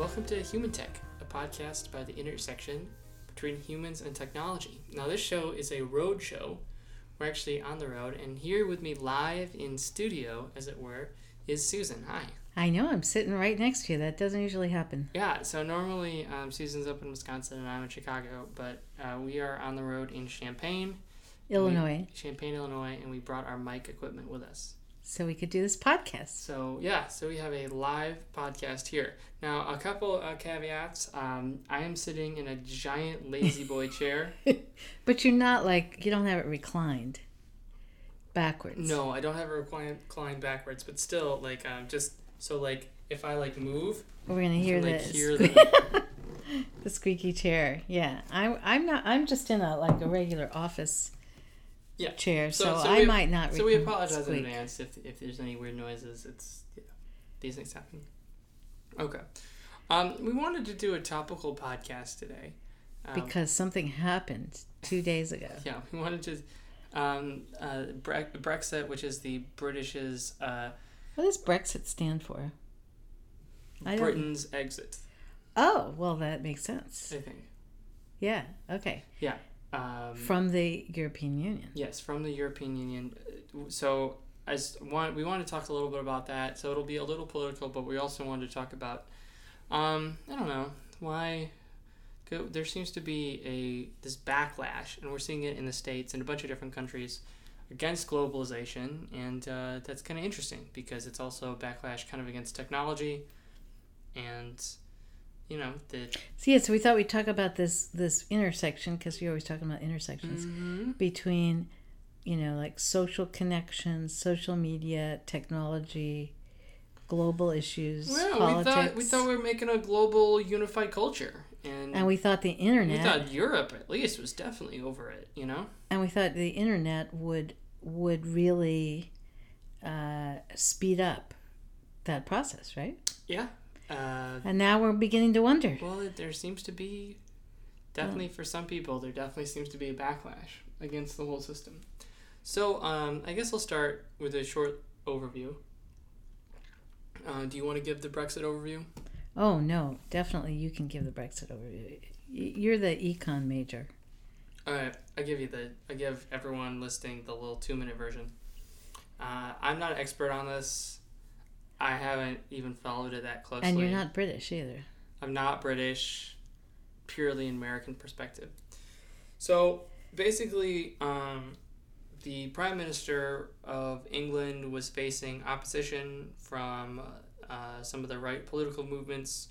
Welcome to Human Tech, a podcast by the intersection between humans and technology. Now, this show is a road show. We're actually on the road, and here with me live in studio, as it were, is Susan. Hi. I know, I'm sitting right next to you. That doesn't usually happen. Yeah, so normally um, Susan's up in Wisconsin and I'm in Chicago, but uh, we are on the road in Champaign, Illinois, we, Champaign, Illinois, and we brought our mic equipment with us. So we could do this podcast. So yeah, so we have a live podcast here. Now, a couple uh, caveats. Um, I am sitting in a giant lazy boy chair. But you're not like, you don't have it reclined backwards. No, I don't have a recline, recline backwards, but still, like, um, just so like if I like move, We're going to hear can, like this. hear the the squeaky chair. Yeah. I'm I'm not, I'm just in a, like a regular office Yeah. chair, so, So- so I we- might not So we apologize squeak. in advance if, if there's any weird noises. It's you know, these things happen. Okay. Um, we wanted to do a topical podcast today. Um, Because something happened two days ago. yeah, we wanted to um, uh, Bre- Brexit, which is the British's uh, What does Brexit stand for? Britain's exit. Oh, well, that makes sense. I think. Yeah. Okay. Um, From the European Union. Yes, from the European Union. So, as one, we want to talk a little bit about that. So it'll be a little political, but we also wanted to talk about, um, I don't know why. There seems to be a this backlash, and we're seeing it in the states and a bunch of different countries against globalization, and uh, that's kind of interesting because it's also a backlash kind of against technology, and you know the So, yeah, so we thought we'd talk about this this intersection because you're always talking about intersections Mhm. between, you know, like social connections, social media, technology, global issues, Well, politics. we thought we thought we were making a global unified culture, and and we thought the internet We thought Europe at least was definitely over it, you know? and we thought the internet would would really uh, speed up that process, right? Yeah. Uh, And now we're beginning to wonder. well, it- there seems to be definitely for some people there definitely seems to be a backlash against the whole system. So um, I guess I'll start with a short overview. Uh, do you want to give the Brexit overview? Oh no, definitely you can give the Brexit overview. You're the econ major. All right, I give you the I give everyone listening the little two minute version. Uh, I'm not an expert on this. I haven't even followed it that closely. And you're not British either. I'm not British, purely an American perspective. So basically, um, the Prime Minister of England was facing opposition from uh, some of the right political movements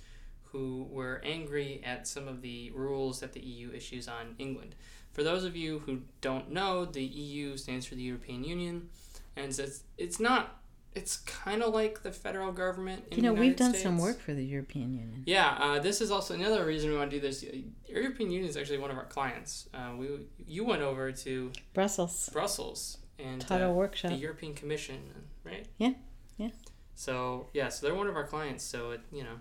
who were angry at some of the rules that the EU issues on England. For those of you who don't know, the EU stands for the European Union, and it's, it's not. It's kind of like the federal government. In you know, we've done States. some work for the European Union. Yeah, uh, this is also another reason we want to do this. The European Union is actually one of our clients. Uh, we you went over to Brussels. Brussels and Taught a uh, workshop. the European Commission, right? Yeah, yeah. So yeah, so they're one of our clients. So it you know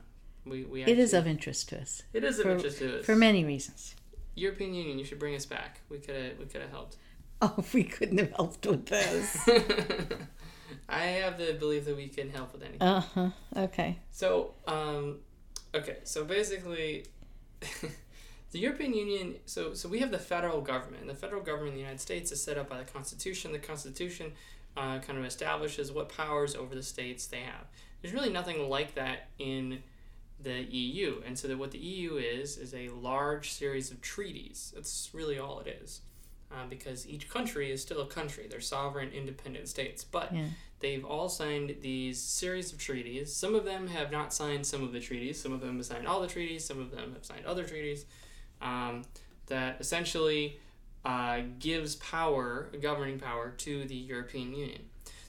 we we It is of interest to us it is of for- interest to us. for many reasons. European Union, you should bring us back. We could have we could have helped. Oh, we couldn't have helped with this. I have the belief that we can help with anything. uh huh. Okay. So, um, okay, so basically, the European Union. So, so we have the federal government. The federal government in the United States is set up by the Constitution. The Constitution uh, kind of establishes what powers over the states they have. There's really nothing like that in the EU. And so that what the EU is is a large series of treaties. That's really all it is. Uh, because each country is still a country. They're sovereign, independent states. But Yeah. they've all signed these series of treaties. Some of them have not signed some of the treaties. Some of them have signed all the treaties. Some of them have signed other treaties. Um, that essentially uh, gives power, governing power, to the European Union.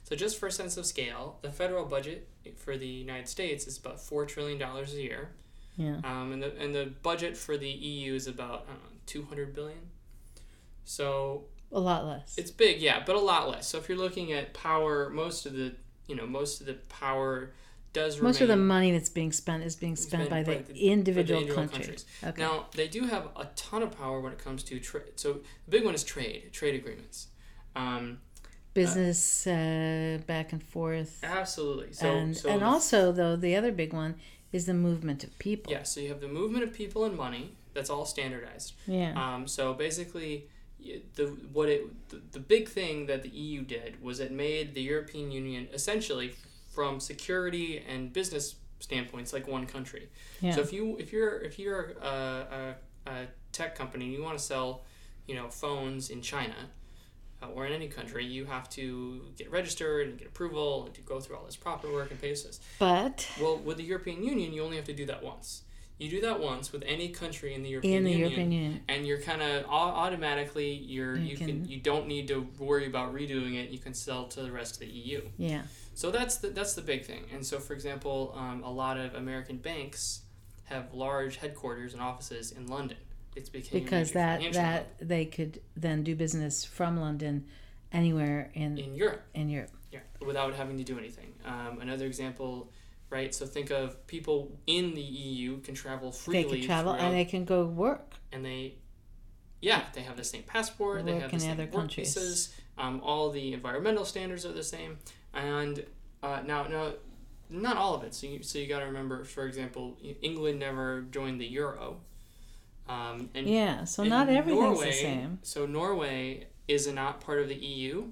So, just for a sense of scale, the federal budget for the United States is about four trillion dollars a year, Yeah. um, and the and the budget for the EU is about I don't know, two hundred billion. So A lot less. it's big, yeah, but a lot less. So if you're looking at power, most of the you know most of the power does remain. Most of the money that's being spent is being spent spent by the, by the- individual, individual countries. Okay. Now they do have a ton of power when it comes to trade. So the big one is trade, trade agreements. Um, Business uh, back and forth. absolutely. So and so and also though the other big one is the movement of people. Yeah, so you have the movement of people and money. That's all standardized. Yeah. Um, so basically, the what it the, the big thing that the EU did was it made the European Union essentially from security and business standpoints like one country. Yeah. So if you if you're if you're a, a, a tech company and you want to sell, you know, phones in China. Uh, or in any country, you have to get registered and get approval and to go through all this proper work and basis. but Well, with the European Union, you only have to do that once. You do that once with any country in the European in the Union, European Union, and you're kind of automatically you're You you can, can- you don't need to worry about redoing it. You can sell to the rest of the EU. yeah. So that's the that's the big thing. And so, for example, um, a lot of American banks have large headquarters and offices in London. It's became because that financial hub that they could then do business from London anywhere in in Europe. in Europe. Yeah, without having to do anything. Um, another example, right? So think of people in the EU can travel freely. They can travel and they can go work. and they yeah they have the same passport they Work have the in same other work countries. visas um, all the environmental standards are the same and uh, now now not all of it so you, so you got to remember for example england never joined the euro um, and Yeah, so not everything's Norway, the same. So Norway is not part of the EU.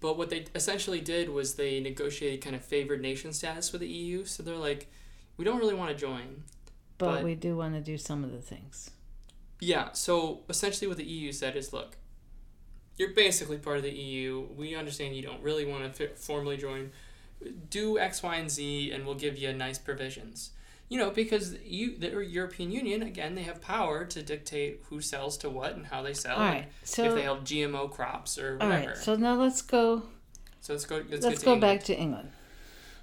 But what they essentially did was they negotiated kind of favored nation status with the EU. So they're like, we don't really want to join. But, but- we do want to do some of the things. Yeah. So essentially, what the EU said is, look, you're basically part of the EU. We understand you don't really want to formally join. Do X, Y, and Z, and we'll give you nice provisions. You know, because you, the European Union, again, they have power to dictate who sells to what and how they sell. All and if they have GMO crops or whatever. right. So now let's go. so let's go. Let's, Let's, go England. back to England.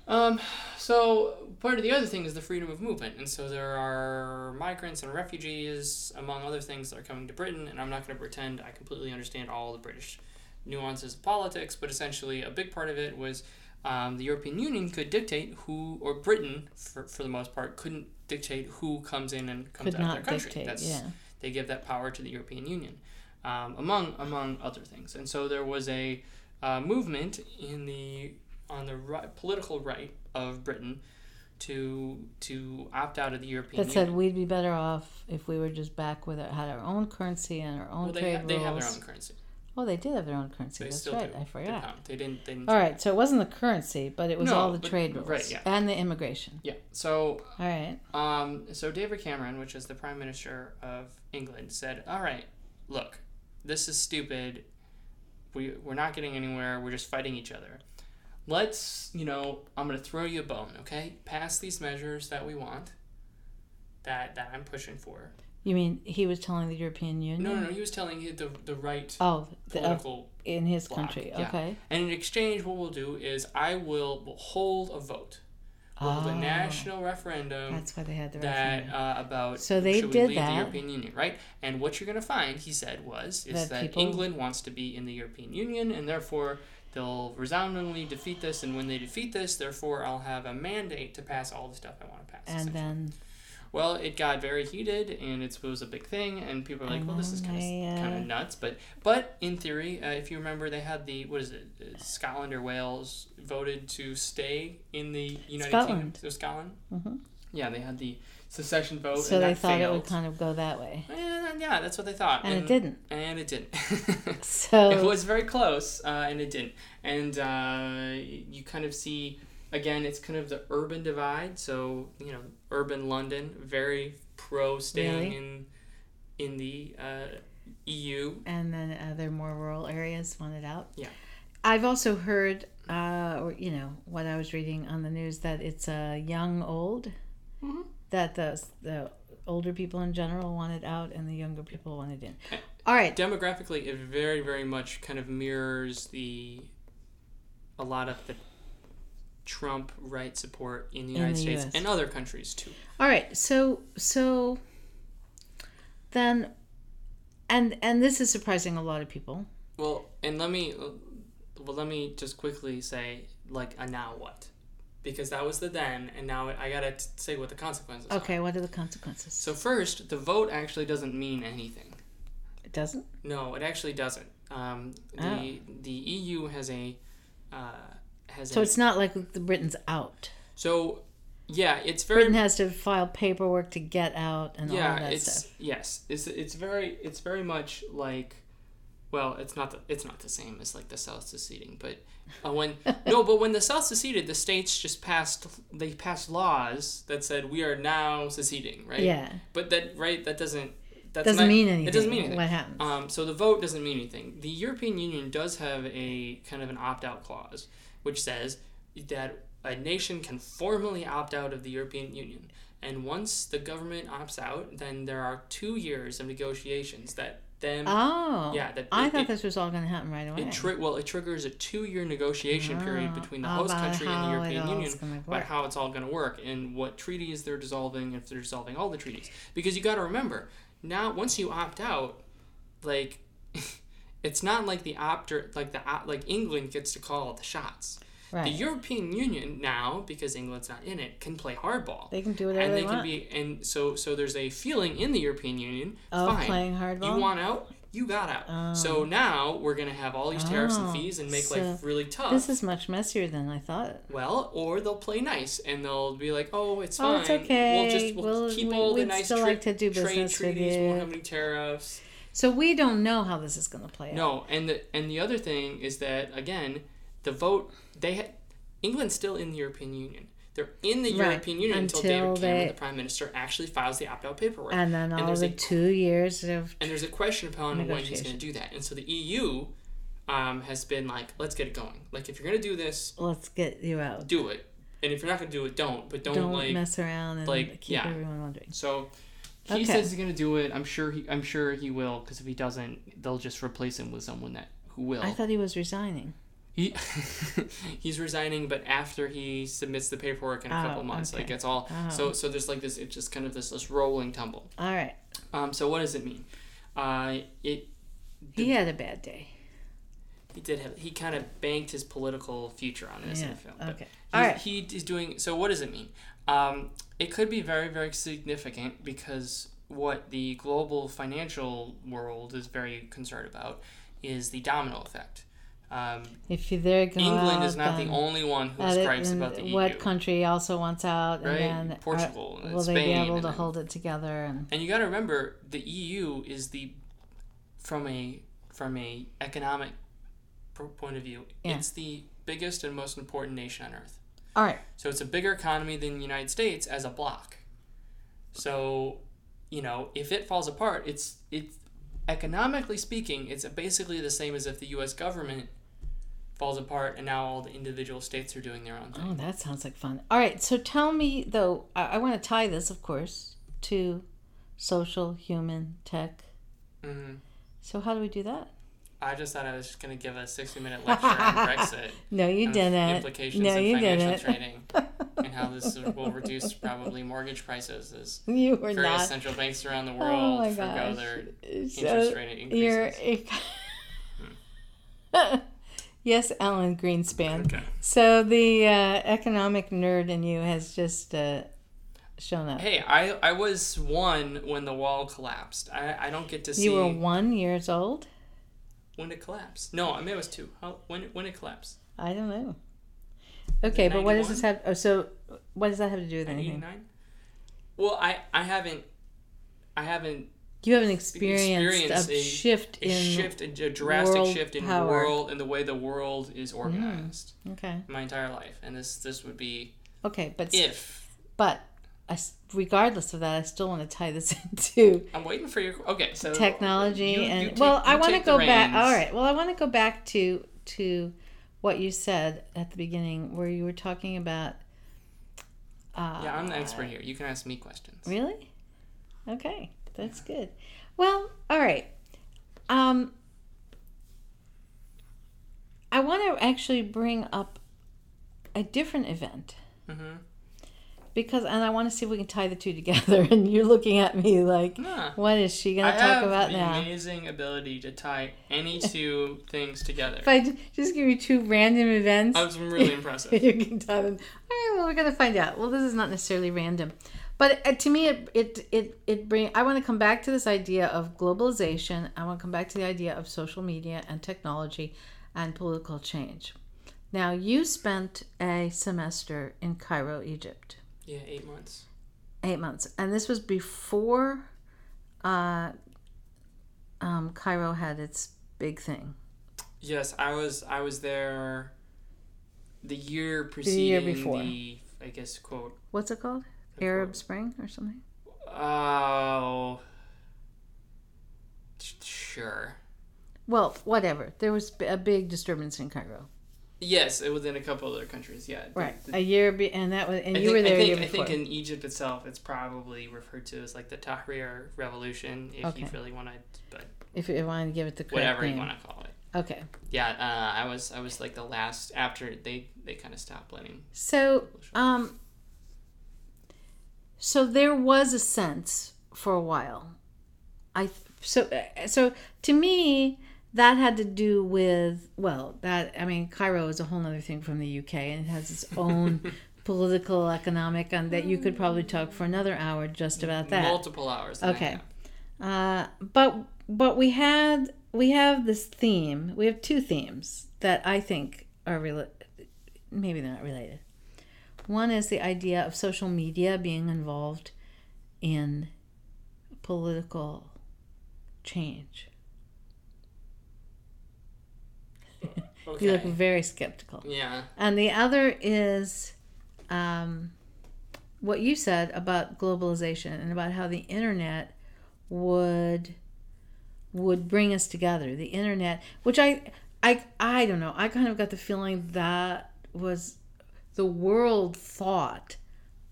Um, so part of the other thing is the freedom of movement, and so there are migrants and refugees, among other things, that are coming to Britain. And I'm not going to pretend I completely understand all the British nuances of politics, but essentially a big part of it was um, the European Union could dictate who, or Britain, for, for the most part, couldn't dictate who comes in and comes Could out of their country. dictate. That's, Yeah. they give that power to the European Union, um, among among other things. And so there was a uh, movement in the on the right, political right of Britain to to opt out of the European Union. That said, we'd be better off if we were just back with our, had our own currency and our own well, they, trade ha- they rules. have their own currency. Oh, they did have their own currency. They That's still right. do. I forgot. pound. They didn't. They didn't All right. So it wasn't the currency, but it was No, all the but- trade rules right, yeah. and the immigration. Yeah. So All right. Um, so David Cameron, which is the Prime Minister of England, said, "All right, look, this is stupid. We we're not getting anywhere. We're just fighting each other. Let's, you know, I'm gonna throw you a bone, okay? Pass these measures that we want. That that I'm pushing for. You mean he was telling the European Union? No, no, no. He was telling the the right Oh, the, uh, political." in his bloc, country. yeah. Okay. And in exchange, what we'll do is I will hold a vote. We'll hold a Oh, national referendum That's why they had the that referendum. uh, about So they should did we leave that. the European Union, right? And what you're going to find, he said, was is That that, people- England wants to be in the European Union, and therefore they'll resoundingly defeat this. And when they defeat this, therefore I'll have a mandate to pass all the stuff I want to pass. and then well, it got very heated, and it was a big thing, and people are like, "Well, this is kind of uh, kind of nuts." But but in theory, uh, if you remember, they had the what is it? Uh, Scotland or Wales voted to stay in the United Scotland. Kingdom. So Scotland. Mhm. Yeah, they had the secession vote. so and they thought it would kind of go that way, And, yeah, that's what they thought. and, it didn't. And it didn't. So it was very close, uh, and it didn't. And uh, you kind of see, again, it's kind of the urban divide. So, you know, urban London, very pro staying Really? in in the uh, EU. and then other more rural areas wanted out. Yeah. I've also heard, uh, or you know, what I was reading on the news that it's a young old, Mhm. that the the older people in general wanted out and the younger people wanted in. Eh. All right, Demographically, it very, very much kind of mirrors the a lot of the Trump right support in the In United the States US. and other countries too. all right. So so then, and and this is surprising a lot of people. Well, and let me well let me just quickly say like a now what, because that was the then, and now I gotta t- say what the consequences. are. Okay, what are the consequences? So first, the vote actually doesn't mean anything. it doesn't. No, it actually doesn't. Um, the the EU has a uh, has So a, it's not like the Britain's out. so yeah, it's very Britain has to file paperwork to get out and all yeah of that it's stuff. yes it's it's very it's very much like well it's not the, it's not the same as like the south seceding but uh, when no but when the south seceded the states just passed they passed laws that said we are now seceding right Yeah. but that right that doesn't that's Doesn't not- mean anything. it doesn't mean anything What happens? um, so the vote doesn't mean anything. The European Union does have a kind of an opt-out clause, which says that a nation can formally opt out of the European Union, and once the government opts out, then there are two years of negotiations that then oh. yeah that I it, thought it, this was all going to happen right away. it tri- well it triggers a two-year negotiation period Oh, between the host country and the European Union about how it's all going to work and what treaties they're dissolving if they're dissolving all the treaties because you got to remember now once you opt out like it's not like the opter like the like England gets to call the shots right. the European Union now because England's not in it can play hardball they can do whatever and they, they can want. be and so so there's a feeling in the European Union of fine playing hardball. you want out you got out Oh. so now we're gonna have all these tariffs Oh, and fees and make so life really tough this is much messier than I thought. well, or they'll play nice and they'll be like, "Oh, it's fine. Oh, it's okay. We'll just we'll, We'll- keep we- all the nice still tra- like to do trade business with treaties. Won't have any tariffs." So we don't know how this is going to play out. No, and the and the other thing is that again, the vote they ha- England's still in the European Union. They're in the Right, European Union until, until David Cameron, they- the Prime Minister, actually files the opt-out paperwork. And then all and there's the a- two years of And there's a question upon when he's going to do that. And so the EU um, has been like, "Let's get it going. Like, if you're going to do this, let's get you out. do it. And if you're not going to do it, don't. But don't, Don't like mess around and like, keep yeah. everyone wondering. So he Okay. says he's gonna do it. I'm sure he. I'm sure he will. Because if he doesn't, they'll just replace him with someone that who will. I thought he was resigning. he he's resigning, but after he submits the paperwork in a Oh, couple months, like it's all. Oh. So so there's like this. It's just kind of this this rolling tumble. All right. Um. So what does it mean? Uh. It. He had a bad day. He did have. He kind of banked his political future on this in Yeah. the film. Okay. All right. he is doing so. What does it mean? Um, it could be very, very significant because what the global financial world is very concerned about is the domino effect. Um, If go England out, is not the only one who uh, gripes about the EU. what country also wants out, Right? and then Portugal, are- and will they be able to then- hold it together? And And you got to remember, the EU is the from a from a economic point of view, Yeah. it's the biggest and most important nation on earth. All right, So it's a bigger economy than the United States as a bloc. So, you know, if it falls apart, it's it's economically speaking, it's basically the same as if the U.S. government falls apart and now all the individual states are doing their own thing. oh, that sounds like fun. All right, so tell me though. I, I want to tie this, of course, to social, human, tech. hmm So how do we do that? I just thought I was just going to give a 60 minute lecture on Brexit. No, you didn't. The implications no, of you financial didn't. trading and how this will reduce probably mortgage prices as you were various not. central banks around the Oh world my forgo gosh. their So interest rate you're. increases. yes, Alan Greenspan. Okay. So the uh, economic nerd in you has just uh, shown up. Hey, I, I was one when the wall collapsed. I, I don't get to see you were one years old. When it collapsed. No, I mean it was two. How when it, when it collapsed? I don't know. Okay, but what does this have? Oh, so what does that have to do with anything? nine. Well, I I haven't I haven't You haven't experienced Experience a, a- shift a in. shift a drastic shift in power. world in the way the world is mm, organized Okay. my entire life, and this this would be Okay, but if but I regardless of that, I still want to tie this into I'm waiting for your okay. So technology you- you and take- well, I want to go back. All right. Well, I want to go back to to what you said at the beginning, where you were talking about. Uh, Yeah, I'm the expert here. You can ask me questions. Really? Okay, that's good. Well, all right. Um, I want to actually bring up a different event Mm-hmm. Because, and I want to see if we can tie the two together. And you're looking at me like, Nah. what is she going to talk about now? amazing ability to tie any two things together. If I just give you two random events, That's really impressive. you can tie them. All right, well, we're gonna find out. Well, this is not necessarily random, but uh, to me, it it it, it bring. I want to come back to this idea of globalization. I want to come back to the idea of social media and technology and political change. Now, you spent a semester in Cairo, Egypt. Yeah, eight months. Eight months, and this was before uh, um, Cairo had its big thing. Yes, I was. I was there. The year preceding the, before. I guess, quote. What's it called? Arab quote. Spring or something? Oh. Sure. Well, whatever. There was a big disturbance in Cairo. Yes, it was in a couple other countries. Yeah. Right. the- A year be- and that was and I you think, were there I think, I think in Egypt itself, it's probably referred to as like the Tahrir Revolution, if you really want to, but if you wanted to give it the whatever name. you want to call it. Okay. Yeah, uh, I was I was like the last after they they kind of stopped letting. So, um, so there was a sense for a while. I so so to me that had to do with well that I mean Cairo is a whole other thing from the UK and it has its own political economic and that you could probably talk for another hour just about that. Multiple hours. Okay. Uh, but but we had we have this theme. We have two themes that I think are rela- maybe they're not related. One is the idea of social media being involved in political change. You look very skeptical. Yeah. And the other is um, what you said about globalization and about how the internet would would bring us together. The internet, which I I I don't know. I kind of got the feeling that was the world thought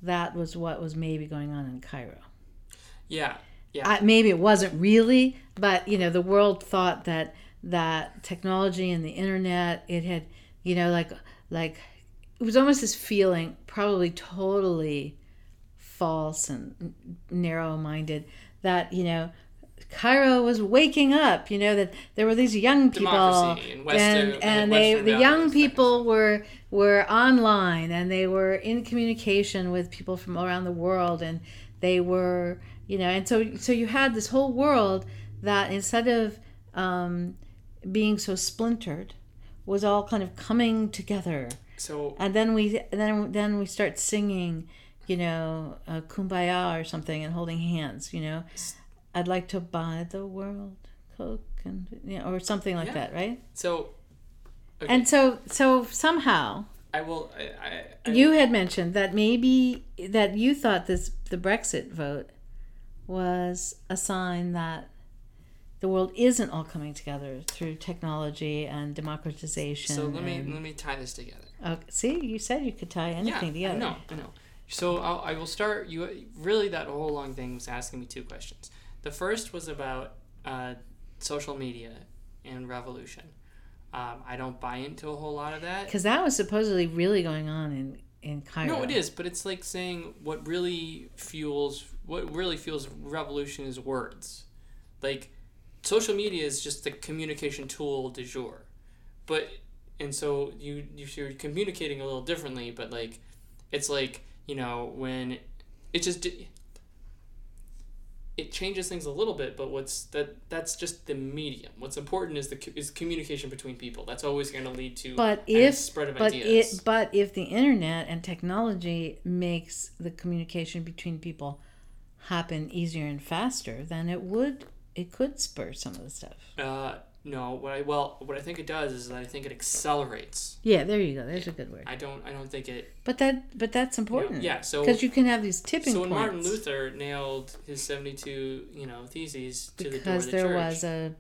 that was what was maybe going on in Cairo. Yeah. Yeah. I, maybe it wasn't really, but you know, the world thought that that technology and the internet, it had, you know, like like it was almost this feeling, probably totally false and narrow-minded, that you know. Cairo was waking up, you know that there were these young people, and and and they the young people were were online and they were in communication with people from around the world and they were you know and so so you had this whole world that instead of um, being so splintered was all kind of coming together so and then we then then we start singing you know uh, kumbaya or something and holding hands you know i'd like to buy the world coke and you know or something like Yeah. that right so okay, and so so somehow I will. I, I, I you had mentioned that maybe that you thought this the Brexit vote was a sign that the world isn't all coming together through technology and democratization. So let me and- let me tie this together. Oh, see, you said you could tie anything yeah, together. No, I know. So I'll, I will start. You really that whole long thing was asking me two questions. The first was about uh, social media and revolution. Um, I don't buy into a whole lot of that. Because that was supposedly really going on in in Cairo. No, it is, but it's like saying what really fuels what really fuels revolution is words. Like social media is just the communication tool du jour. But and so you you're communicating a little differently, but like it's like, you know, when it just it changes things a little bit, but what's that that's just the medium. What's important is the is communication between people. That's always going to lead to But if spread of but ideas. it but if the internet and technology makes the communication between people happen easier and faster, then it would it could spur some of the stuff. Uh, no. What I well, what I think it does is that I think it accelerates. Yeah, there you go. There's a good word. I don't. I don't think it. But that but that's important. yeah, so- because you can have these tipping So when points. Martin Luther nailed his seventy-two, you know, theses to the door of because the there church, was a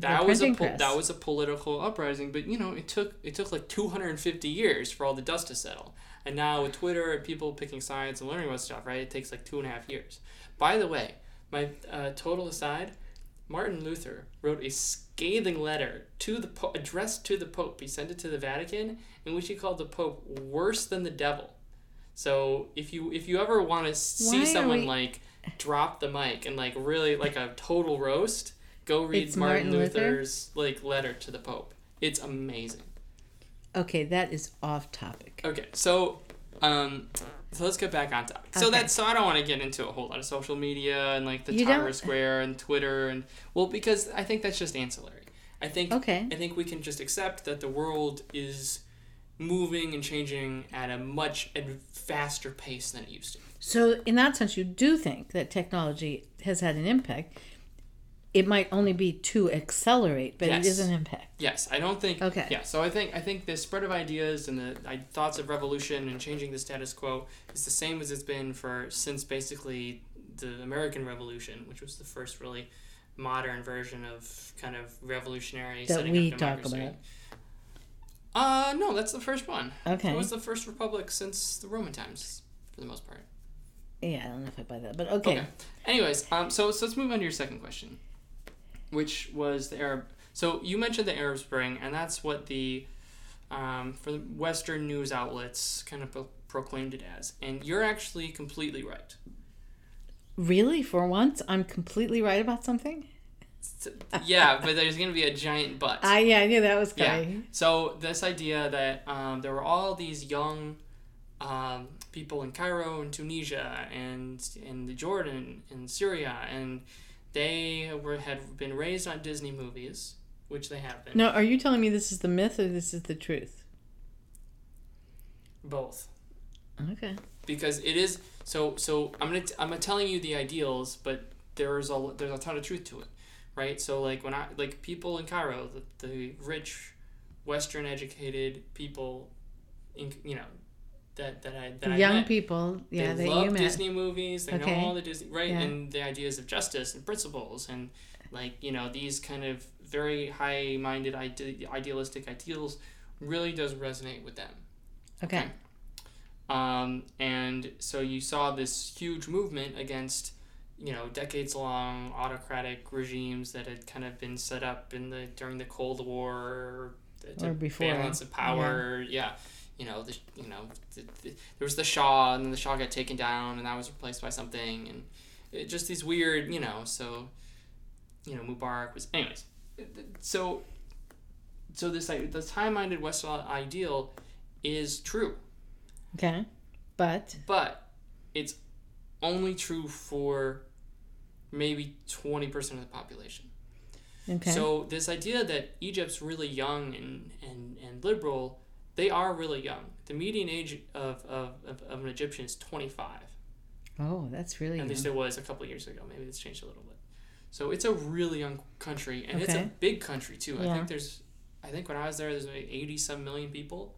that was a press. that was a political uprising. But you know, it took it took like two hundred and fifty years for all the dust to settle. And now with Twitter and people picking sides and learning about stuff, right? It takes like two and a half years. By the way, my uh, total aside, Martin Luther wrote a scathing letter to the po- addressed to the Pope. He sent it to the Vatican, in which he called the Pope worse than the devil. So if you if you ever want to see Why someone we- like drop the mic and like really like a total roast, go read It's Martin, Martin Luther? Luther's like letter to the Pope. It's amazing. okay. That is off topic. Okay, so um, so let's get back on topic. So Okay. that's so I don't want to get into a whole lot of social media and like the You Tahrir don't? Square and Twitter and well because I think that's just ancillary. I think Okay. I think we can just accept that the world is moving and changing at a much faster pace than it used to. So, in that sense, you do think that technology has had an impact. It might only be to accelerate, but Yes. it is an impact. Yes, I don't think. Okay. Yeah, so I think I think the spread of ideas and the I, thoughts of revolution and changing the status quo is the same as it's been for since basically the American Revolution, which was the first really modern version of kind of revolutionary That setting we up talk democracy. about. Uh no, that's the first one. Okay. It was the first republic since the Roman times, for the most part. Yeah, I don't know if I buy that, but okay. Okay. Anyways, um, so, so let's move on to your second question, which was the Arab. So you mentioned the Arab Spring, and that's what the, um, for the Western news outlets kind of pro- proclaimed it as, and you're actually completely right. Really, for once, I'm completely right about something. S- yeah, but there's gonna be a giant but. I yeah, I knew that was coming. Yeah. So this idea that um, there were all these young um, people in Cairo and Tunisia and in the Jordan and Syria, and they were had been raised on Disney movies, which they have been. No, are you telling me this is the myth or this is the truth? Both, Okay. because it is so. So I'm gonna t- I'm telling you the ideals, but there's a there's a ton of truth to it, right? So like when I like people in Cairo, the, the rich, Western educated people, in you know. That, that I that I Young met, people, yeah, they love. Disney movies. They Okay. know all the Disney right, Yeah. and the ideas of justice and principles and like you know these kind of very high-minded ide- idealistic ideals really does resonate with them. Okay. Um, and so you saw this huge movement against you know decades-long autocratic regimes that had kind of been set up in the during the Cold War to Or before, balance of power. Yeah. You know, the, you know, the, the, there was the Shah, and then the Shah got taken down, and that was replaced by something, and it, just these weird, you know. So, you know, Mubarak was, anyways. So, so this like, this high-minded Western ideal is true, Okay. But but it's only true for maybe twenty percent of the population. okay. So this idea that Egypt's really young and, and, and liberal, they are really young. The median age of, of, of, of an Egyptian is 25. oh, that's really At least young. it was a couple of years ago. Maybe it's changed a little bit. So it's a really young country, and it's a big country too. I Yeah. think there's, I think when I was there, there's like 80 some million people.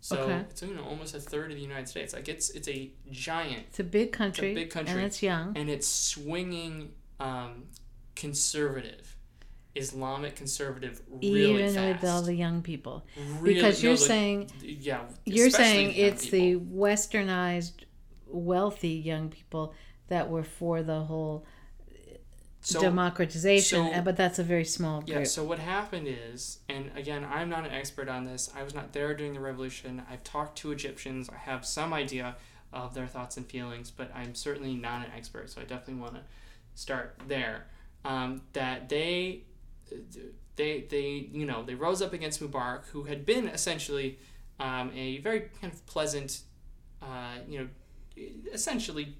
So Okay. it's you know almost a third of the United States. Like it's it's a giant It's a big country. big country. And it's young. and it's swinging um, conservative, Islamic conservative, really even fast. with all the young people. Really- Because you're the- saying yeah, you're saying it's people. the westernized wealthy young people that were for the whole so, democratization, so- uh, but that's a very small group. Yeah, so what happened is, and again, I'm not an expert on this. I was not there during the revolution. I've talked to Egyptians. I have some idea of their thoughts and feelings, but I'm certainly not an expert. So I definitely want to start there. Um, that they, they, they, you know, they rose up against Mubarak, who had been essentially um, a very kind of pleasant, uh, you know, essentially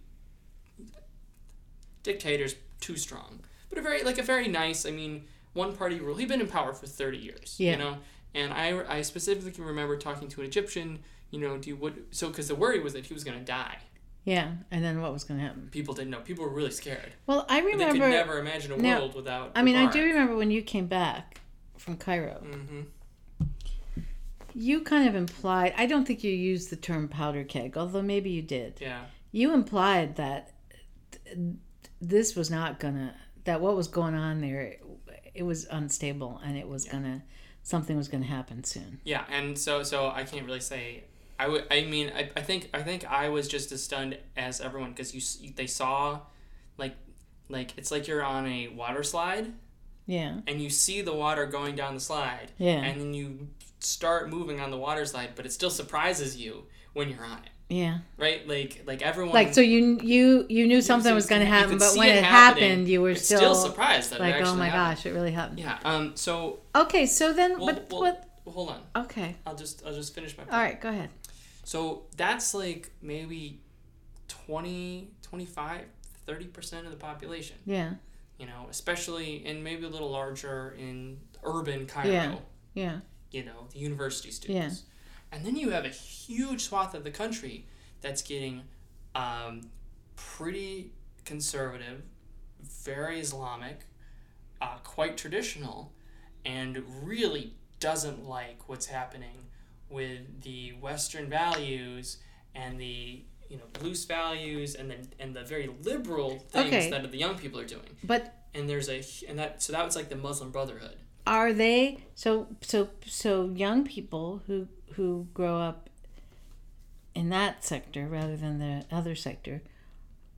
dictator's too strong, but a very like a very nice. I mean, one party rule. He'd been in power for thirty years. Yeah. You know, and I I specifically remember talking to an Egyptian. You know, do you what? So because the worry was that he was gonna die. Yeah, and then what was going to happen? People didn't know. People were really scared. Well, I remember They could never imagine a Now, world without. I mean, I do remember when you came back from Cairo. Mm-hmm. You kind of implied. I don't think you used the term powder keg, although maybe you did. Yeah. You implied that th- this was not gonna. That what was going on there, it was unstable, and it was gonna. Something was gonna happen soon. Yeah, and so so I can't really say. I would. I mean, I, I think I think I was just as stunned as everyone because you they saw, like, like it's like you're on a water slide Yeah. and you see the water going down the slide. Yeah. And then you start moving on the water slide, but it still surprises you when you're on it, Yeah. right? Like like everyone. Like so, you you you knew something was going to happen, but when it it happened, you were it's still, surprised that it like, actually "Oh my happened. gosh, it really happened." Yeah. Um. So. Okay, so then, Well, but well, what? hold on. Okay, I'll just I'll just finish my. Point. all right, go ahead. So that's like maybe 20, 25, 30% of the population, Yeah, you know, especially and maybe a little larger in urban Cairo, Yeah. yeah, you know, the university students. Yeah. And then you have a huge swath of the country that's getting um, pretty conservative, very Islamic, uh, quite traditional, and really doesn't like what's happening with the Western values and the you know loose values and then and the very liberal things Okay. that the young people are doing. But And there's a and that so that was like the Muslim Brotherhood. are they so so so young people who who grow up in that sector rather than the other sector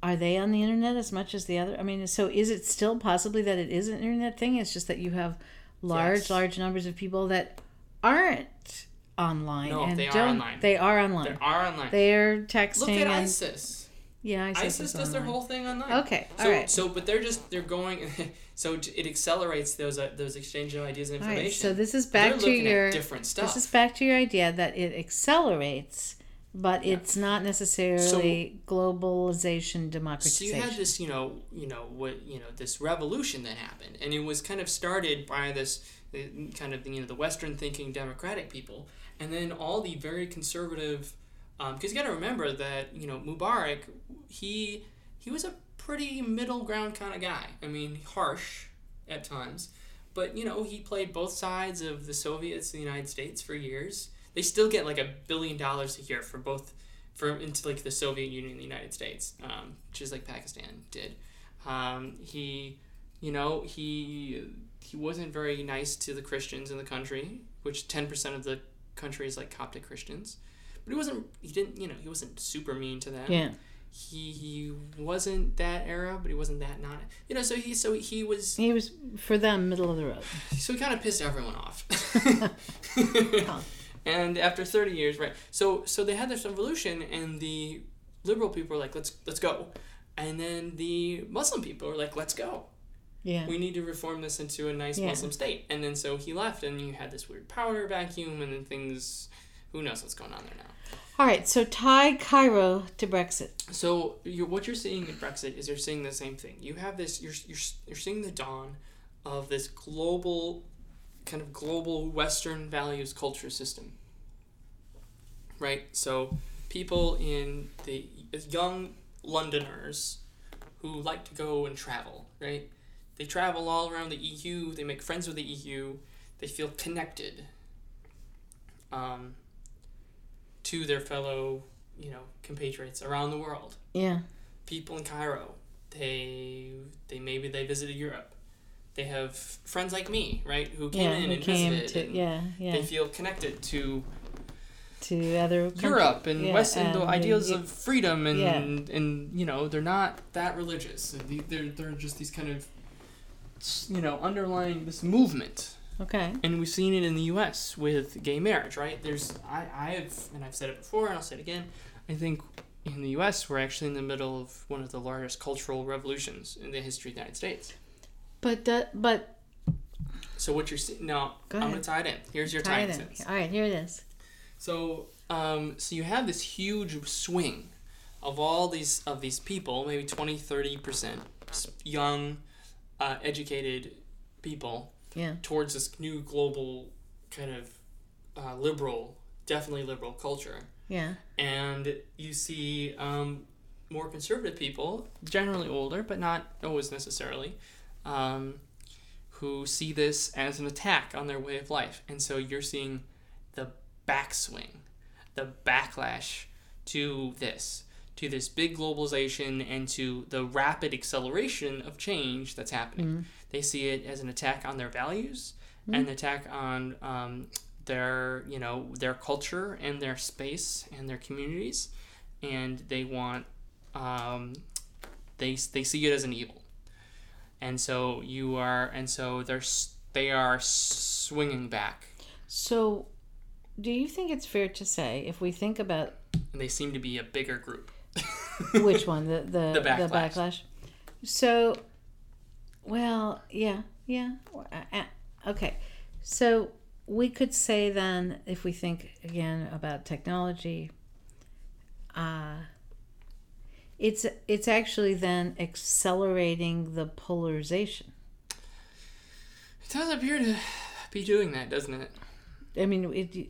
are they on the internet as much as the other i mean so is it still possibly that it is an internet thing it's just that you have large Yes. large numbers of people that aren't online No, and they are online. they are online They are online. they're texting Look at and ISIS. yeah ISIS, ISIS is does their whole thing online. okay So, all right so, but they're just they're going. so it accelerates those uh, those exchange of ideas and information. right so this is they're back to your at different stuff. This is back to your idea that it accelerates, but it's not necessarily globalization democracy. so you had this, you know, you know what, you know, this revolution that happened, and it was kind of started by this uh, kind of you know the Western thinking democratic people, and then all the very conservative, because you got to remember that you know Mubarak, he he was a pretty middle ground kind of guy. I mean, harsh at times, but you know he played both sides of the Soviets and the United States for years. They still get like a billion dollars a year for both, for into like the Soviet Union and the United States, um, just like Pakistan did. Um, he, you know, he he wasn't very nice to the Christians in the country, which ten percent of the country is like Coptic Christians. But he wasn't. He didn't. You know, he wasn't super mean to them yeah, he he wasn't that era, but he wasn't that not. You know, so he so he was he was for them middle of the road. so he kind of pissed everyone off. and after thirty years, right? So so they had this revolution, and the liberal people were like, let's let's go, and then the Muslim people were like, let's go. Yeah, We need to reform this into a nice Yeah. Muslim state. And then so he left, and you had this weird power vacuum, and then things. Who knows what's going on there now? all right. So tie Cairo to Brexit. So you're, what you're seeing in Brexit is you're seeing the same thing. You have this. You're you're, you're seeing the dawn of this global, kind of global Western values culture system. Right. So people in the young Londoners who like to go and travel. Right. They travel all around the EU. They make friends with the EU. They feel connected. Um, to their fellow, you know, compatriots around the world Yeah, people in Cairo. They they maybe they visited Europe. They have friends like me, right, who came yeah. in Who and came visited. to and yeah yeah They feel connected to to other countries. Europe and Yeah, West and the and the- of freedom and Yeah. and you know they're not that religious. They're they're just these kind of you know underlying this movement Okay. and we've seen it in the U.S. with gay marriage, right? There's, I, I have, and I've said it before, and I'll say it again. I think in the U.S. we're actually in the middle of one of the largest cultural revolutions in the history of the United States. But that but So what you're seeing now, Go I'm ahead. gonna tie it in. Here's your tie it in. All right, here it is. So, um, so you have this huge swing of all these of these people, maybe 20, 30 percent young, uh, educated people Yeah. towards this new global kind of uh, liberal, definitely liberal culture. Yeah. And you see um, more conservative people, generally older, but not always necessarily, um, who see this as an attack on their way of life. And so you're seeing the backswing, the backlash to this, to this big globalization and to the rapid acceleration of change that's happening. They see it as an attack on their values, and an attack on um, their, you know, their culture and their space and their communities, and they want, um, they they see it as an evil, and so you are, and so they're they are swinging back, So, do you think it's fair to say if we think about and they seem to be a bigger group. Which one the the, The the backlash. backlash? So, well, yeah, yeah. Uh, uh, Okay, so we could say then, if we think again about technology, uh, it's it's actually then accelerating the polarization. It does appear to be doing that, doesn't it? I mean, it,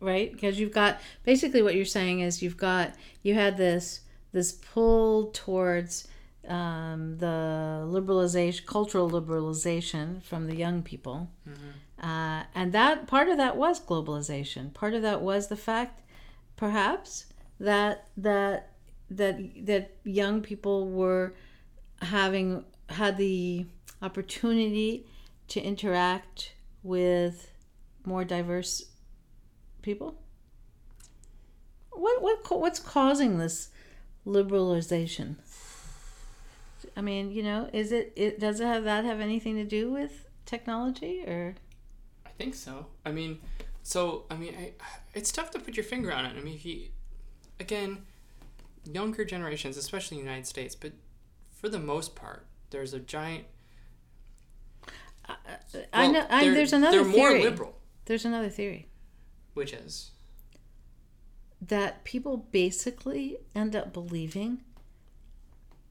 right? Because you've got basically what you're saying is you've got you had this this pull towards um, the liberalization, cultural liberalization from the young people, uh, and that part of that was globalization. Part of that was the fact, perhaps, that that that that young people were having had the opportunity to interact with more diverse people. What what what's causing this liberalization? I mean, you know, is it it does it have that have anything to do with technology or I think so. I mean, so I mean, I, it's tough to put your finger on it. I mean, if you, again, younger generations, especially in the United States, but for the most part, there's a giant. I know I, there's another They're theory. more liberal, There's another theory which is that people basically end up believing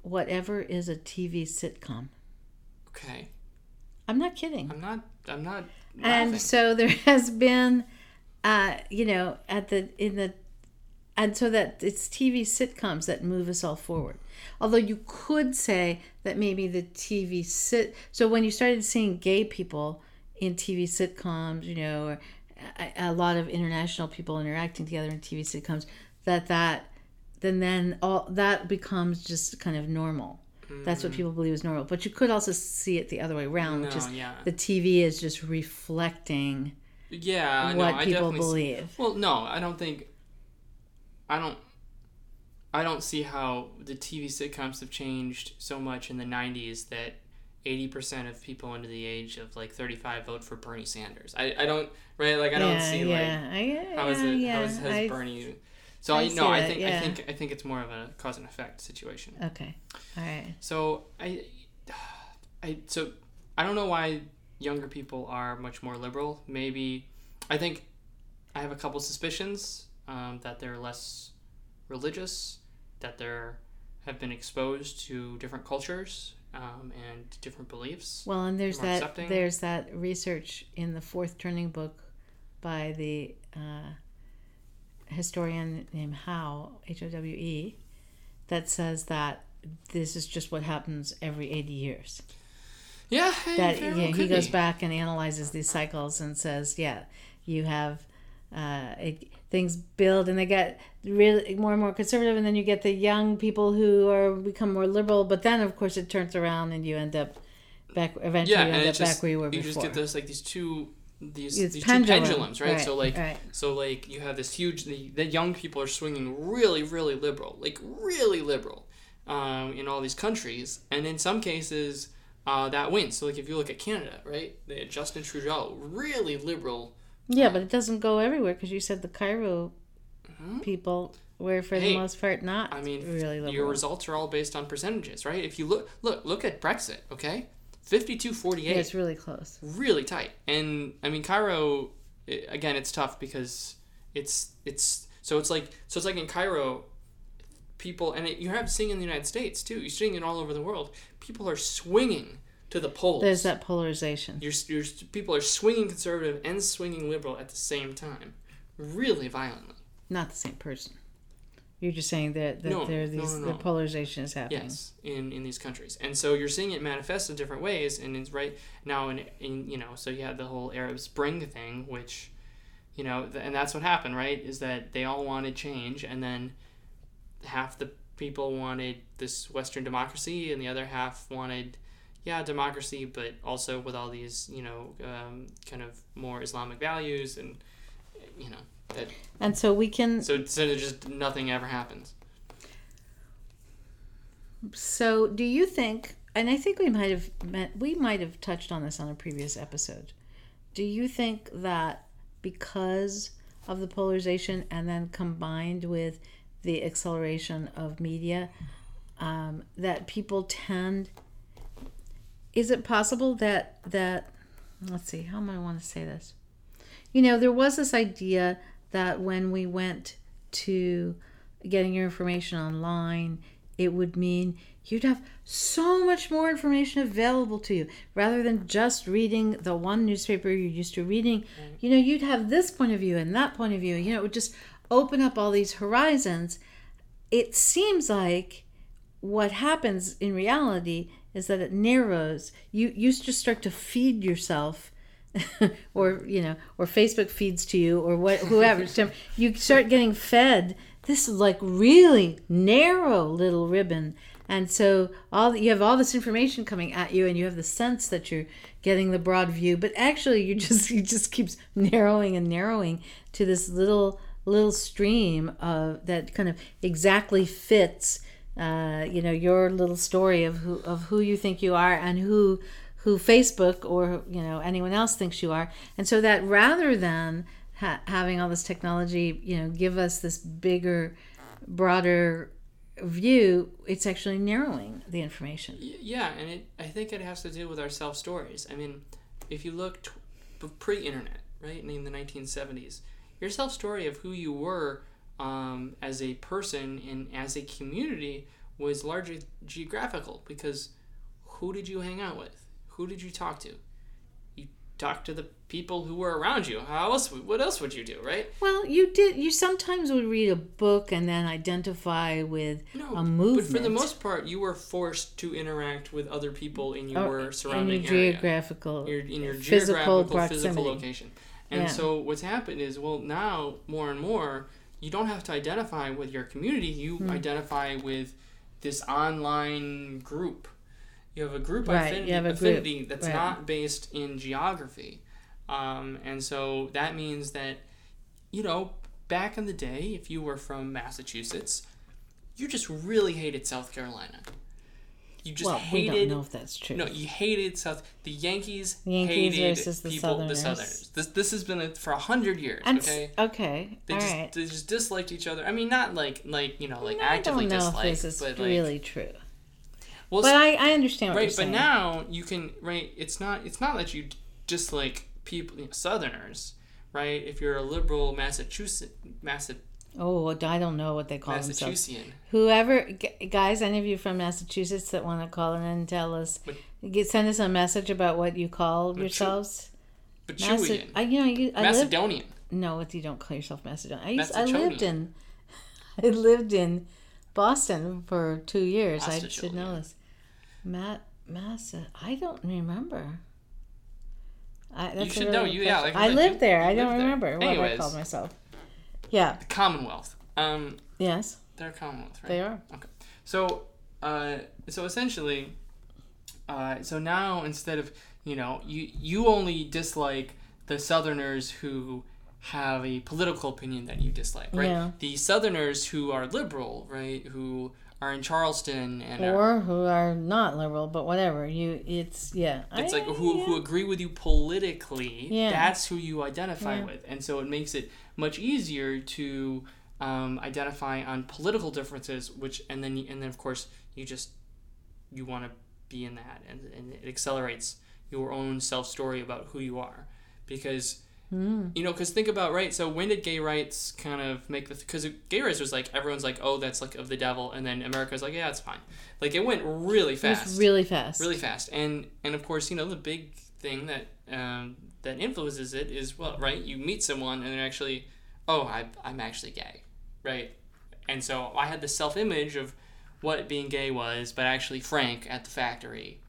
whatever is a TV sitcom. okay. I'm not kidding. I'm not. I'm not. and so there has been uh you know at the in the and so that it's tv sitcoms that move us all forward although you could say that maybe the tv sit so when you started seeing gay people in tv sitcoms you know or a, lot of international people interacting together in tv sitcoms that that then then all that becomes just kind of normal that's what mm. people believe is normal but you could also see it the other way around which is yeah. the TV is just reflecting Yeah, no, what I people definitely see- believe. Well, no, I don't think. I don't. I don't see how the TV sitcoms have changed so much in the '90s that 80% of people under the age of like 35 vote for Bernie Sanders. I, I don't right like I don't yeah, see like yeah, I, how is it yeah. how is, has I- Bernie. So I no, I think I think I think it's more of a cause and effect situation. Okay, all right. So I, I so I don't know why younger people are much more liberal. Maybe I think I have a couple suspicions um, that they're less religious, that they're have been exposed to different cultures um, and different beliefs. Well, and there's that accepting. there's that research in the fourth turning book by the uh, historian named Howe H O W E that says that this is just what happens every 80 years. Yeah, hey, that yeah, he goes be. back and analyzes these cycles and says, yeah, you have uh, it, things build and they get really more and more conservative, and then you get the young people who are become more liberal, but then of course it turns around and you end up back. Eventually, Yeah, you end up just back where you were you before. just get those like these two these It's these pendulum, two pendulums, right? So like right. So like you have this huge the, the young people are swinging really really liberal, like really liberal, um, in all these countries, and in some cases uh, that wins. So like if you look at Canada, right, they Justin Trudeau, really liberal. Yeah, but it doesn't go everywhere because you said the Cairo hmm? people were for the most part not. I mean, really liberal. your results are all based on percentages, right? If you look look look at Brexit, okay, 52-48. yeah, it's really close. really tight. And I mean, Cairo again, it's tough because it's it's so it's like so it's like in Cairo, people and it, you have seeing in the United States too. You're seeing it all over the world. People are swinging to the polls. There's that polarization. You're, you're, people are swinging conservative and swinging liberal at the same time, really violently. Not the same person. You're just saying that, that No, there these no, the no. polarization is happening. Yes, in, in these countries, and so you're seeing it manifest in different ways, and it's right now in, in you know, so you had the whole Arab Spring thing, which, you know, th- and that's what happened, right? Is that they all wanted change, and then half the people wanted this Western democracy, and the other half wanted, yeah, democracy, but also with all these, you know, um, kind of more Islamic values, and you know, that And so we can so so just nothing ever happens. So, do you think? And I think we might have met, we might have touched on this on a previous episode. Do you think that because of the polarization and then combined with the acceleration of media, um, that people tend? Is it possible that that let's see how am I want to say this? You know, there was this idea that when we went to getting your information online it would mean you'd have so much more information available to you rather than just reading the one newspaper you're used to reading. You know, you'd have this point of view and that point of view. You know, it would just open up all these horizons. It seems like what happens in reality is that it narrows. You you just start to feed yourself or you know, or Facebook feeds to you, or what, whoever. you start getting fed this like really narrow little ribbon, and so all you have all this information coming at you, and you have the sense that you're getting the broad view, but actually you just you just keeps narrowing and narrowing to this little little stream of that kind of exactly fits. Uh, you know your little story of who of who you think you are and who who Facebook or you know anyone else thinks you are, and so that rather than ha- having all this technology, you know, give us this bigger, broader view, it's actually narrowing the information. Yeah, and it I think it has to do with our self stories. I mean, if you look t- pre-internet, right, in the 1970s, your self story of who you were um, as a person and as a community was largely geographical because who did you hang out with? Who did you talk to? You talked to the people who were around you. How else? What else would you do, right? Well, you did. You sometimes would read a book and then identify with No, a movement. but for the most part, you were forced to interact with other people in your Oh, surrounding in your area, geographical, your, in your physical geographical physical proximity. location. And Yeah. so what's happened is, well, now more and more, you don't have to identify with your community. You Hmm. identify with this online group. You have a group Right, affinity, a group, that's right. not based in geography. Um, and so that means that, you know, back in the day, if you were from Massachusetts, you just really hated South Carolina. You just well, hated. we don't know if that's true. No, you hated South. The Yankees, Yankees hated versus the people, the Southerners. Southerners. This this has been a, for a hundred years. and okay, okay, they all just right. they just disliked each other. I mean, not like like you know like I actively don't know disliked, if this is but like really true. well, But I, I understand what right. But now you can right. It's not it's not that you dislike people you know, Southerners, right? If you're a liberal Massachusetts Massa, oh, I don't know what they call themselves. Whoever, guys, any of you from Massachusetts that want to call in and tell us, get, send us a message about what you call Machu- yourselves. Machuian, I, you know, you, I lived, Macedonian. no, you don't call yourself Macedonian. I, used, I lived in, I lived in Boston for two years. I should know this. Matt Massa, I don't remember. I, a should know. You- yeah, like I lived you- there. you I don't lived there. remember what I called myself. Yeah. The Commonwealth. Um, Yes, they're a Commonwealth, right? they are. Okay. So, uh, so essentially, uh, so now instead of you know you you only dislike the Southerners who have a political opinion that you dislike, right? Yeah. The Southerners who are liberal, right? Who are in Charleston and are, or who are not liberal, but whatever. You, it's yeah. it's I- like who, yeah. who agree with you politically. Yeah. That's who you identify Yeah. with, and so it makes it much easier to um, identify on political differences. Which and then you- and then of course you just you want to be in that, and, and it accelerates your own self story about who you are, because. Mm. You know, because think about right. So when did gay rights kind of make the? Because gay rights was like everyone's like, oh, that's like of the devil, and then America's like, yeah, it's fine. Like it went really It fast was really fast. really fast and and of course you know the big thing that um, that influences it is well right you meet someone and they're actually oh I, i'm actually gay right and so i had the self-image of what being gay was but actually frank at the factory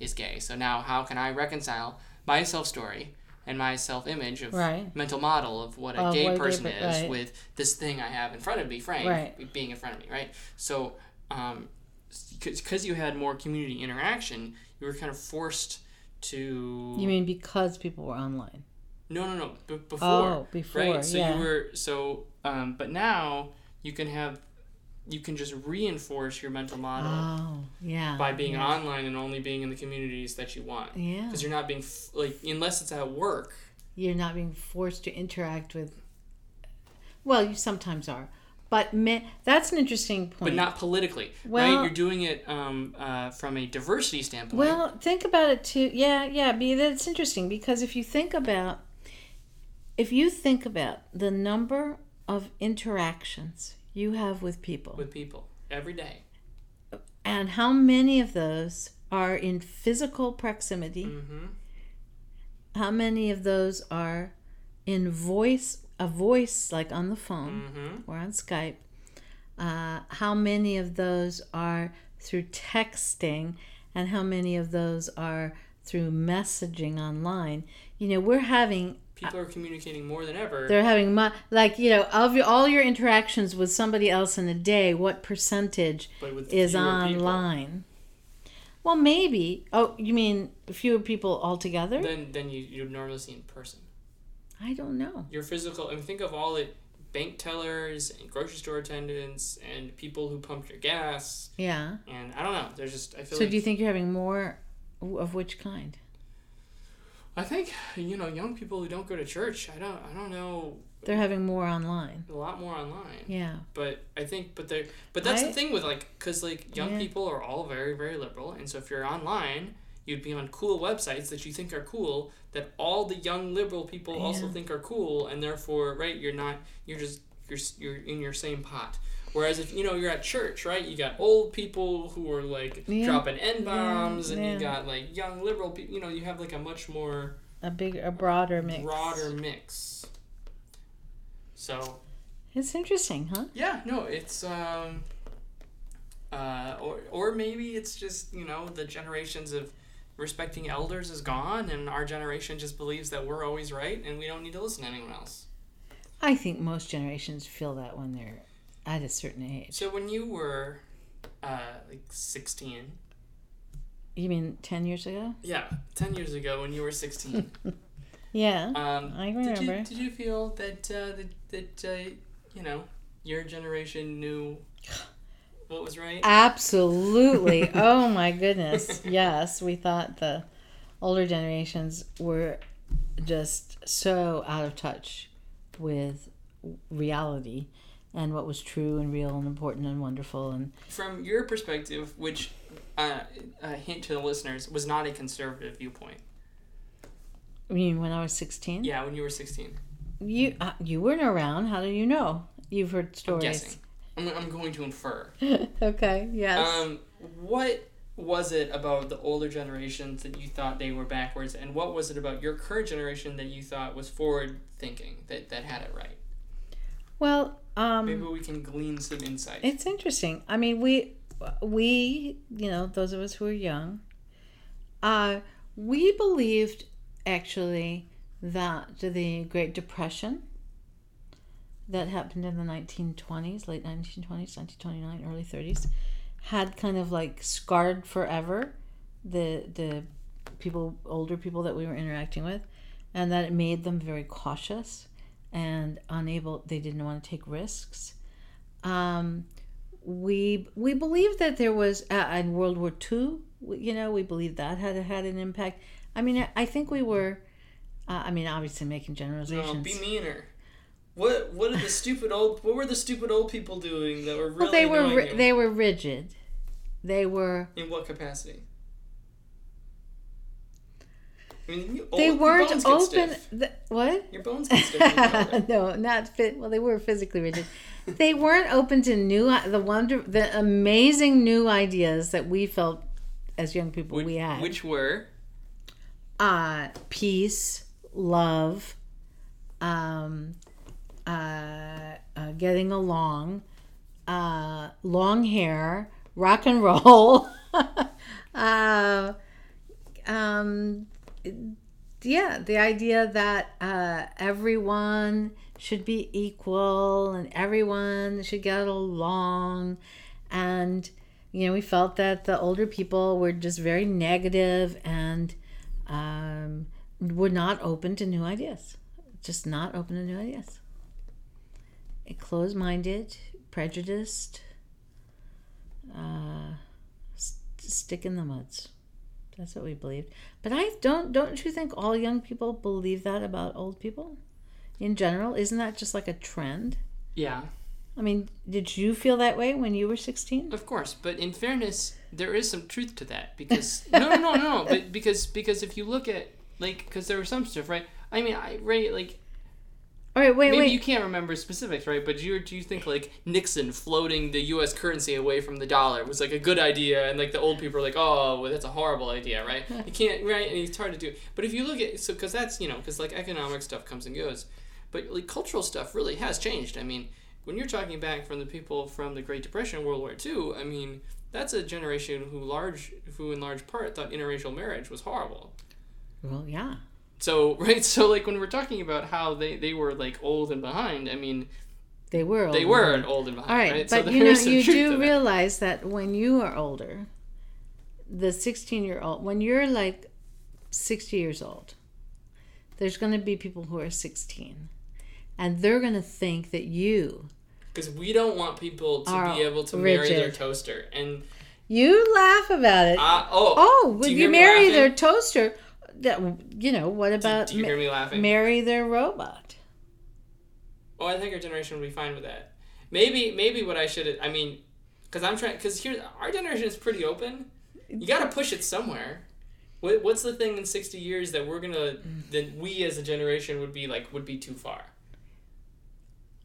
is gay so now how can i reconcile my self-story and my self-image of Right. mental model of what a Of gay what a gay person is right. with this thing i have in front of me frank Right. being in front of me right so um, because you had more community interaction, you were kind of forced to. You mean because people were online? no, no, no. B- before, Oh, before, right? So yeah. you were so, um, but now you can have, you can just reinforce your mental model Oh, yeah. by being yeah. online and only being in the communities that you want. Yeah. Because you're not being f- like unless it's at work. You're not being forced to interact with. Well, you sometimes are, but me, that's an interesting point. But not politically, Well- right? You're doing it um, uh, from a diversity standpoint. Well, think about it too. Yeah, yeah. Be that's interesting because if you think about, if you think about the number of interactions you have with people with people every day. And how many of those are in physical proximity? Mm-hmm. How many of those are in voice, a voice like on the phone Mm-hmm. or on Skype? Uh, how many of those are through texting? And how many of those are through messaging online? You know, we're having People are communicating more than ever. they're having mu- like you know of your, all your interactions with somebody else in a day. What percentage is fewer people. online? Well, maybe. Oh, you mean fewer people altogether? than than you you normally see in person. I don't know. Your physical. I mean, think of all the bank tellers and grocery store attendants and people who pump your gas. Yeah. And I don't know. There's just I feel So like do you think you're having more of which kind? I think you know young people who don't go to church. I don't I don't know They're having more online. a lot more online. Yeah. But I think but they but that's I- the thing with like because like young Yeah. people are all very very liberal and so if you're online you'd be on cool websites that you think are cool that all the young liberal people also think are cool and therefore right you're not you're just you're you're in your same pot. Whereas if you know you're at church, right, you got old people who are like Yeah. dropping n bombs, and yeah. you got like young liberal people. You know, you have like a much more A big, a broader mix. broader mix. So It's interesting, huh? yeah, no, it's um, uh, or or maybe it's just you know the generations of respecting elders is gone, and our generation just believes that we're always right, and we don't need to listen to anyone else. I think most generations feel that when they're at a certain age. So when you were uh, like sixteen, You mean ten years ago? yeah, ten years ago when you were sixteen, Yeah. um, I Did remember. you, did you feel that uh, that that uh, you know your generation knew what was right? Absolutely. oh my goodness. Yes, we thought the older generations were just so out of touch with reality and what was true and real and important and wonderful and From your perspective, which uh, a hint to the listeners was not a conservative viewpoint. I mean when I was 16 Yeah, when you were sixteen, you uh, you weren't around how do you know you've heard stories I'm guessing. I'm, I'm going to infer. okay yes Um, what was it about the older generations that you thought they were backwards, and what was it about your current generation that you thought was forward thinking that that had it right? Well um Maybe we can glean some insight. It's interesting. I mean, we we you know those of us who are young, uh, we believed actually that the Great Depression that happened in the 1920s, late 1920s, 1929, early 30s, had kind of like scarred forever the the people, older people that we were interacting with, and that it made them very cautious and unable. They didn't want to take risks. Um, we we believe that there was uh, in World War II. You know, we believe that had had an impact. I mean, I, I think we were. Uh, I mean, obviously making generalizations. no, be meaner. What what are the stupid old what were the stupid old people doing that were really well, they were you? they were rigid. They were in what capacity? I mean, you, they old- weren't open. The, what? Your bones get stiff. no, not fit. Well, they were physically rigid. they weren't open to new, the wonder, the amazing new ideas that we felt as young people which, we had. which were uh, peace, love, um, uh, uh, getting along, uh, long hair, rock and roll. uh, um, yeah, the idea that uh, everyone should be equal and everyone should get along. And, you know, we felt that the older people were just very negative and um, were not open to new ideas. Just not open to new ideas. Closed minded, prejudiced, uh, st- stick in the muds. That's what we believed. But I don't. Don't you think all young people believe that about old people? In general, isn't that just like a trend? yeah, I mean, did you feel that way when you were sixteen? of course. But in fairness, there is some truth to that because no, no, no, no, no. But because because if you look at like because there was some stuff right. I mean, I right like All right, wait, maybe wait. you can't remember specifics, right? But do you do you think like Nixon floating the U.S. currency away from the dollar was like a good idea, and like the old people are like, oh, well, that's a horrible idea, right? you can't, right? And it's hard to do. But if you look at so because that's you know because like economic stuff comes and goes, but like cultural stuff really has changed. I mean, when you're talking back from the people from the Great Depression, World War II, I mean, that's a generation who large who in large part thought interracial marriage was horrible. Well, yeah. So right, so like when we're talking about how they, they were like old and behind, I mean They were. they old. were old and behind. All right, right? but so you know, you do to that. realize that when you are older, the 16 year old, when you're like 60 years old, there's going to be people who are 16. And they're going to think that you, because we don't want people to be able to marry their toaster. And you laugh about it. uh, oh oh, would you you, marry their toaster? That you know, what about do you hear me laughing? marry their robot? oh, I think our generation would be fine with that. Maybe maybe what I should I mean, because I'm trying because here our generation is pretty open. You got to push it somewhere. What, what's the thing in 60 years that we're gonna that we as a generation would be like would be too far?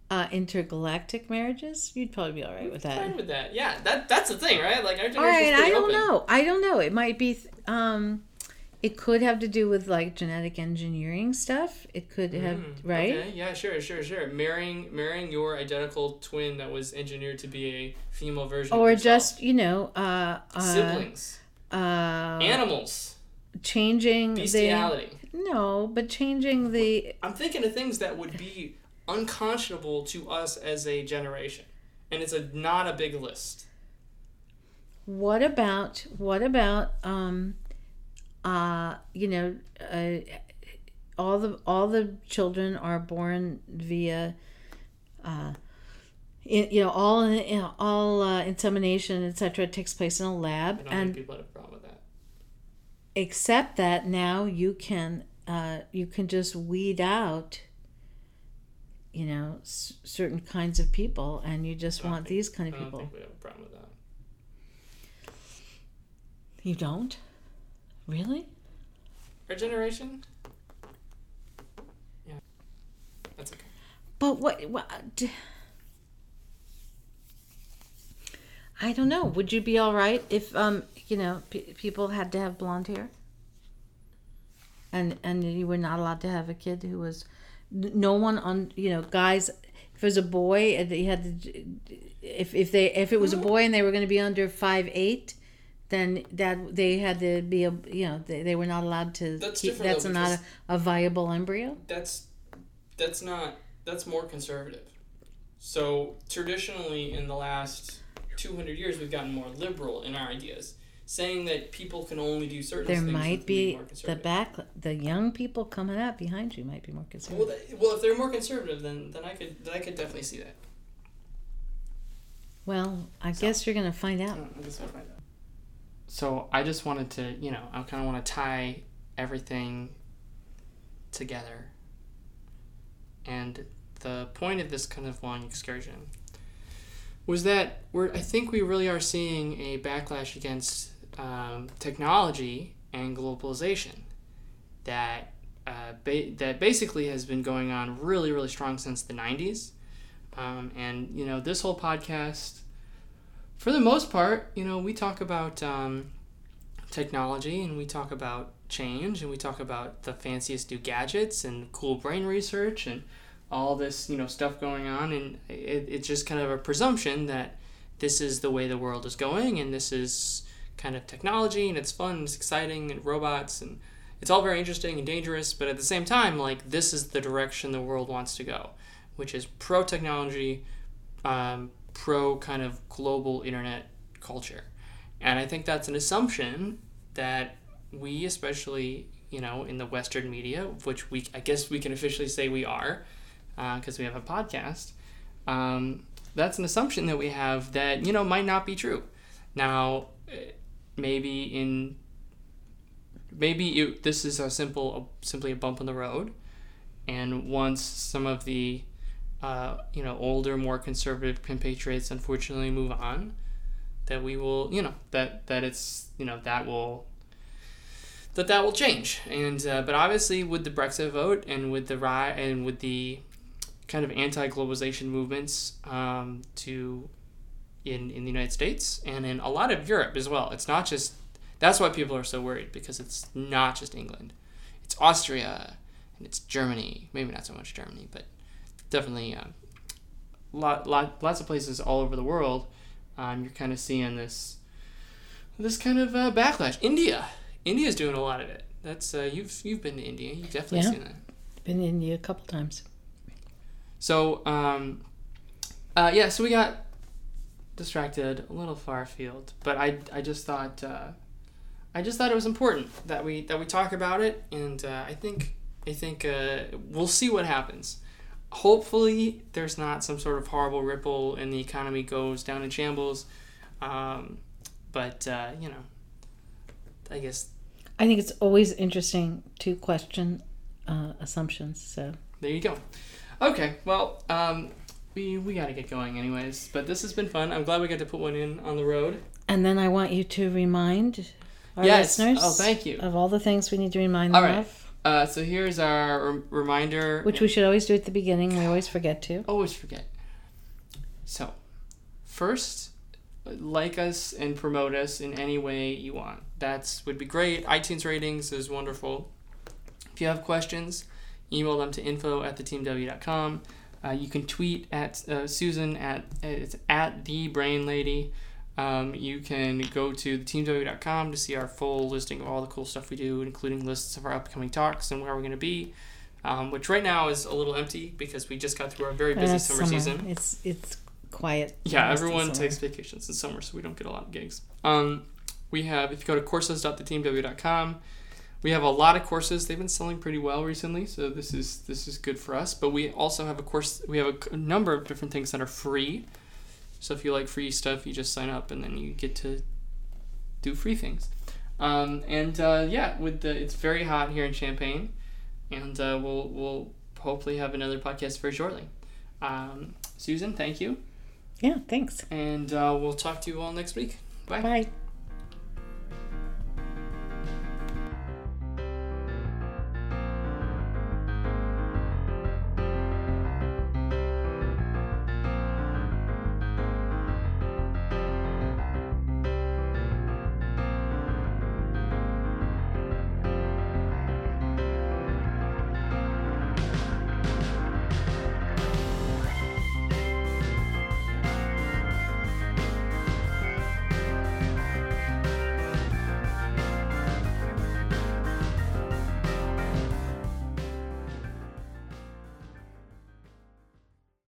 Uh, intergalactic marriages? You'd probably be all right with that. Fine with that. Yeah, that that's the thing, right? Like our generation All right, I don't open. know. I don't know. It might be. th- Um, it could have to do with like genetic engineering stuff. It could have Mm, right. Okay. Yeah, sure, sure, sure. Marrying marrying your identical twin that was engineered to be a female version Or just you know, uh, uh, siblings, uh, animals, changing bestiality. the no, but changing the I'm thinking of things that would be unconscionable to us as a generation, and it's a not a big list. what about what about um, uh, you know, uh, all the all the children are born via. Uh, in, you know, all you know, all uh, insemination, etc., takes place in a lab, don't and think people have a problem with that. except that now you can uh, you can just weed out you know s- certain kinds of people and you just want think- these kind I of don't people think we have a problem with that. you don't really Our generation. Yeah, that's okay. but what, what d- i don't know would you be all right if um you know p- people had to have blonde hair and and you were not allowed to have a kid who was no one on you know guys if it was a boy and they had to if if they if it was a boy and they were going to be under five eight then that they had to be a you know they, they were not allowed to That's keep different, that's though, not a, a viable embryo that's that's not that's more conservative. So traditionally, in the last two hundred years, we've gotten more liberal in our ideas, saying that people can only do certain there things. might be more the back the young people coming up behind you might be more conservative Well, conservative th- well, if they're more conservative, then then I could then I could definitely see that. well i guess you're going to find out I guess I'll find out. So I just wanted to, you know, I kind of want to tie everything together. And the point of this kind of long excursion was that we're, I think we really are seeing a backlash against um, technology and globalization that uh, ba- that basically has been going on really, really strong since the 90s. Um, and, you know, this whole podcast for the most part, you know, we talk about um, technology and we talk about change and we talk about the fanciest new gadgets and cool brain research and all this, you know, stuff going on. And it, it's just kind of a presumption that this is the way the world is going and this is kind of technology and it's fun, it's exciting and robots and it's all very interesting and dangerous. But at the same time, like, this is the direction the world wants to go, which is pro technology, um, pro kind of global internet culture. And I think that's an assumption that we, especially, you know, in the Western media, which we, I guess we can officially say we are, because we have a podcast, um, that's an assumption that we have that, you know, might not be true. Now, eh, maybe in, maybe you, this is a simple, simply a bump in the road. And once some of the uh, you know, older, more conservative compatriots unfortunately move on, that we will, you know, that that it's, you know, that will that that will change. And uh, but obviously with the Brexit vote and with the ri- and with the kind of anti-globalization movements um, to in in the United States and in a lot of Europe as well. It's not just that's why people are so worried because it's not just England, it's Austria and it's Germany. Maybe not so much Germany, but definitely uh, lot, lot lots of places all over the world. Um, you're kind of seeing this this kind of uh, backlash. India, India's doing a lot of it. That's uh, you've you've been to India. You've definitely Yeah. seen that. Been in India a couple times. So, um, uh, yeah, so we got distracted a little far afield, but I, I just thought, uh, I just thought it was important that we that we talk about it, and uh, I think I think uh, we'll see what happens. Hopefully, there's not some sort of horrible ripple and the economy goes down in shambles. Um, but uh, you know, I guess I think it's always interesting to question uh, assumptions. So There you go. Okay, well, um, we we gotta get going anyways. But this has been fun. I'm glad we got to put one in on the road. And then I want you to remind our Yes. listeners Oh, thank you. of all the things we need to remind them All right. of, Uh, so here's our rem- reminder. which we should always do at the beginning. We always forget to. always forget. So, first, like us and promote us in any way you want. That's would be great. iTunes ratings is wonderful. If you have questions, email them to info at theteamw.com. Uh, you can tweet at uh, Susan at it's at the brain lady. Um, you can go to theteamw.com to see our full listing of all the cool stuff we do, including lists of our upcoming talks and where we're going to be. Um, which right now is a little empty because we just got through our very busy Uh, summer, season. It's it's quiet. Yeah, everyone takes vacations in summer, so we don't get a lot of gigs. Um, we have, if you go to courses.theteamw.com, we have a lot of courses. They've been selling pretty well recently, so this is this is good for us. But we also have a course. We have a number of different things that are free. So if you like free stuff, you just sign up, and then you get to do free things. Um, and uh, yeah, with the it's very hot here in Champagne, and uh, we'll we'll hopefully have another podcast very shortly. Um, Susan, thank you Yeah. Thanks. and uh, we'll talk to you all next week. Bye. Bye.